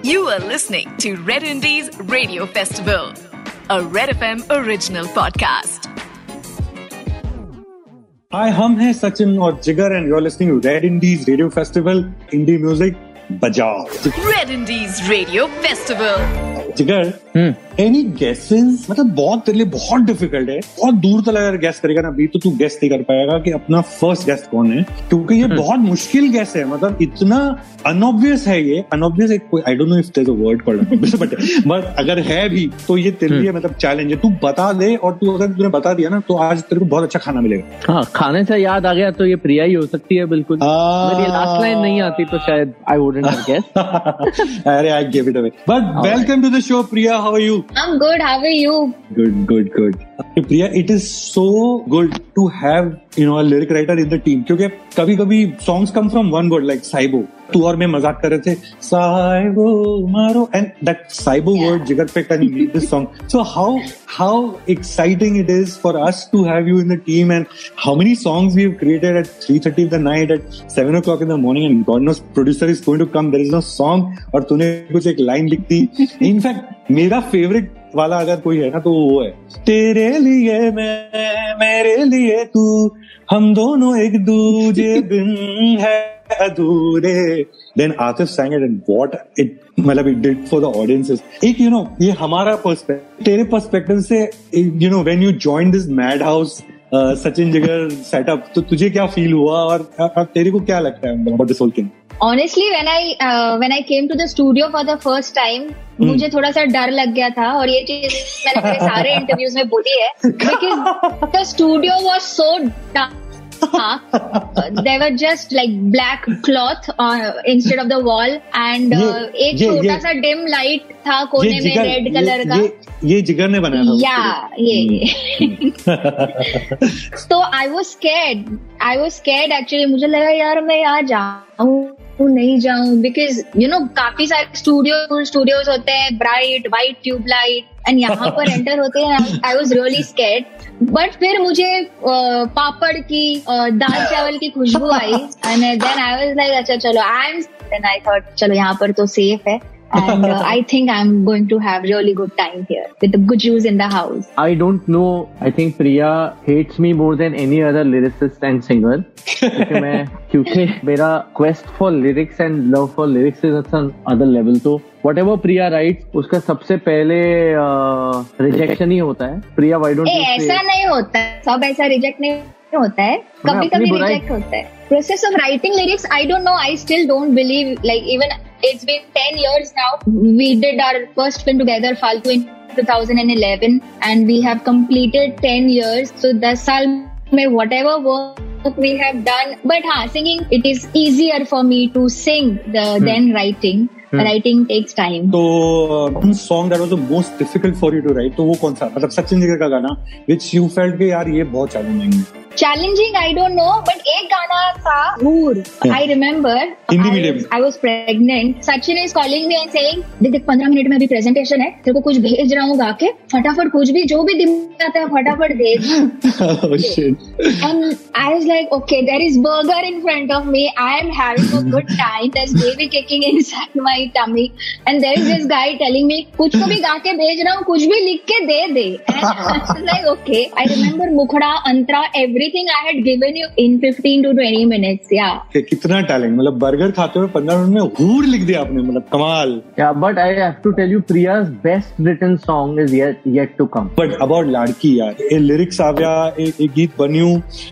You are listening to Red Indies Radio Festival, a Red FM original podcast. Hi, हम हैं सचिन और Jigar and you are listening to Red Indies radio festival indie music बजाओ Red Indies Radio Festival. Jigar any guesses मतलब बहुत तेरे लिए बहुत difficult है। बहुत दूर तक अगर गैस करेगा ना अभी तो तू गेस नहीं कर पाएगा कि अपना फ़र्स्ट गेस्ट कौन है। क्योंकि ये बहुत मुश्किल गेस है। मतलब इतना अनऑब्वियस है ये। अनऑब्वियस एक कोई I don't know if there is a word called but but अगर है भी तो ये तेरे लिए मतलब चैलेंज है। तू बता दे और तू अगर तूने बता दिया ना तो आज तेरे को बहुत अच्छा खाना मिलेगा। हाँ खाने से याद आ गया तो ये प्रिया ही हो सकती है बिल्कुल। ये लास्ट लाइन नहीं आती तो शायद आई वुडंट गेस अरे I give it away but welcome to the Show Priya how are you I'm good. How are you? Good, good, good. Okay, Priya, it is so good to have you know a lyric writer in the team क्योंकि कभी कभी songs come from one word like Saibo तू और मैं मज़ाक कर रहे थे साइबो मारो एंड दैट साइबो वर्ड जिगर पे can make this song so how how exciting it is for us to have you in the team and how many songs we have created at 3:30 the night at 7 o'clock in the morning and God knows producer is going to come. There is no song और तूने कुछ एक line लिख दी. In fact मेरा favourite वाला अगर कोई है ना तो वो है तेरे लिए मैं मेरे लिए तू हम दोनों एक दूजे बिन है। अधूरे then artists sang it and what it मतलब it did for the audiences एक यू नो ये हमारा पर्सपेक्टिव तेरे पर्सपेक्टिव से you know when you join this mad house Sachin Jigar setup तो तुझे क्या फील हुआ और तेरे को क्या लगता है about this whole thing honestly when I when I came to the studio for the first time मुझे थोड़ा सा डर लग गया था और ये चीज़ मैंने सारे इंटरव्यूज़ में बोली है because the studio was so dark there were just like black cloth uh, instead of the wall and uh, एक छोटा सा डिम लाइट था कोने में रेड कलर का। ये, ये जिगर ने बनाया था या ये तो I was scared I was scared actually मुझे लगा यार मैं यहाँ जाऊँ नहीं जाऊँ बिकॉज़ यू नो काफ़ी सारे स्टूडियो स्टूडियोज होते हैं ब्राइट व्हाइट ट्यूबलाइट एंड यहाँ पर एंटर होते हैं I was really scared but फिर मुझे पापड़ की दाल चावल की खुशबू आई and then I was like अच्छा चलो I am then I thought चलो यहाँ पर तो सेफ़ है. and uh, I think I'm going to have really good time here with the good Jews in the house. I don't know. I think Priya hates me more than any other lyricist and singer. क्योंकि मैं क्योंकि मेरा quest for lyrics and love for lyrics is at an other level. तो whatever Priya writes, उसका सबसे पहले rejection ही होता है. Priya, why don't A, you say? ऐसा नहीं होता है सब ऐसा रिजेक्ट नहीं होता है मैं कभी अपनी कभी बुराई- रिजेक्ट होता है process of writing lyrics I don't know I still don't believe like even it's been 10 years now we did our first film together फालतू in 2011 and we have completed 10 years so 10 साल में whatever work we have done but हाँ singing it is easier for me to sing the than writing writing takes time तो song that was the most difficult for you to write तो वो कौन सा मतलब सचिन जिगर का गाना विच यू फेल्ट के यार ये बहुत चैलेंजिंग है Challenging i don't know but एक गाना था Hindi I, medium. I was pregnant sachin is calling me and saying देख पंद्रह मिनट में अभी प्रेजेंटेशन है तेरे को कुछ भेज रहा हूँ गा के फटाफट कुछ भी जो भी दिमाग में आता है फटाफट भेज oh shit and I was like, okay, there is burger in front of me. I am having a good time. There's baby kicking inside my tummy, and there is this guy telling me, कुछ को भी गा के भेज रहा हूँ, कुछ भी लिख के दे दे. And I was like, okay. I remember मुखड़ा, अंतरा, everything I had given you in 15 to 20 minutes. Yeah. कि कितना टैलेंट मतलब बर्गर खाते हुए पंद्रह मिनट में हूर लिख दिया आपने मतलब कमाल Yeah, but I have to tell you, Priya's best written song is yet yet to come. But about लाड़की यार ये लिरिक्स आ गया एक एक गीत बन्यू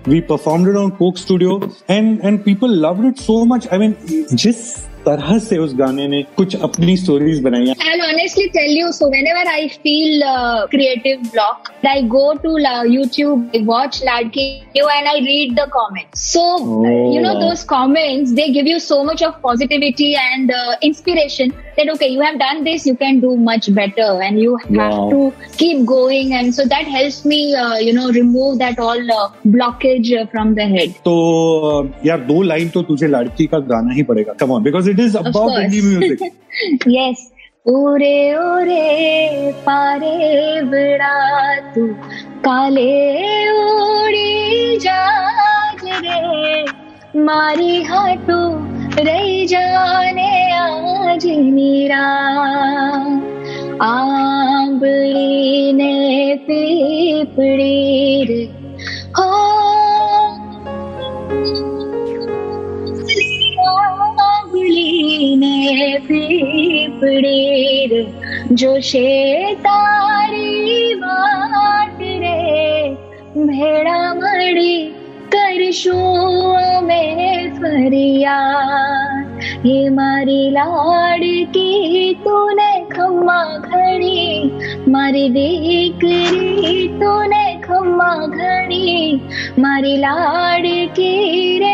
we performed it on Coke studio and and people loved it so much I mean जिस तरह से उस गाने ने कुछ अपनी स्टोरीज बनाई हैं I'll honestly tell you, so whenever I feel uh, creative block, I go to la- YouTube, I watch Ladki and I read the comments. So, uh, you know, Oh. those comments, they give you so much of positivity and uh, inspiration that, okay, you have done this, you can do much better and you have Wow. to keep going. And so that helps me, uh, you know, remove that all uh, blockage uh, from the head. तो यार दो line तो तुझे लड़की का गाना ही पड़ेगा come on because it is Of about course. Indie music yes. ओरे ओरे पारे बिड़ा तू काले उड़ी जाज रे मारी हाटू रही जाने आज जीरा आंबली ने पीपड़ी रे हो ಪೀಪಡೇರು ಜೋಶೆ ತಾರಿ ಮಾತಿರೆ ಭೇಡ ಮಡಿ કરશો અમે ફરિયાદ હે મારી લાડકી તુને ખમ્મા ઘણી મારી દીકરી તુને ખમ્મા ઘણી મારી લાડકી રે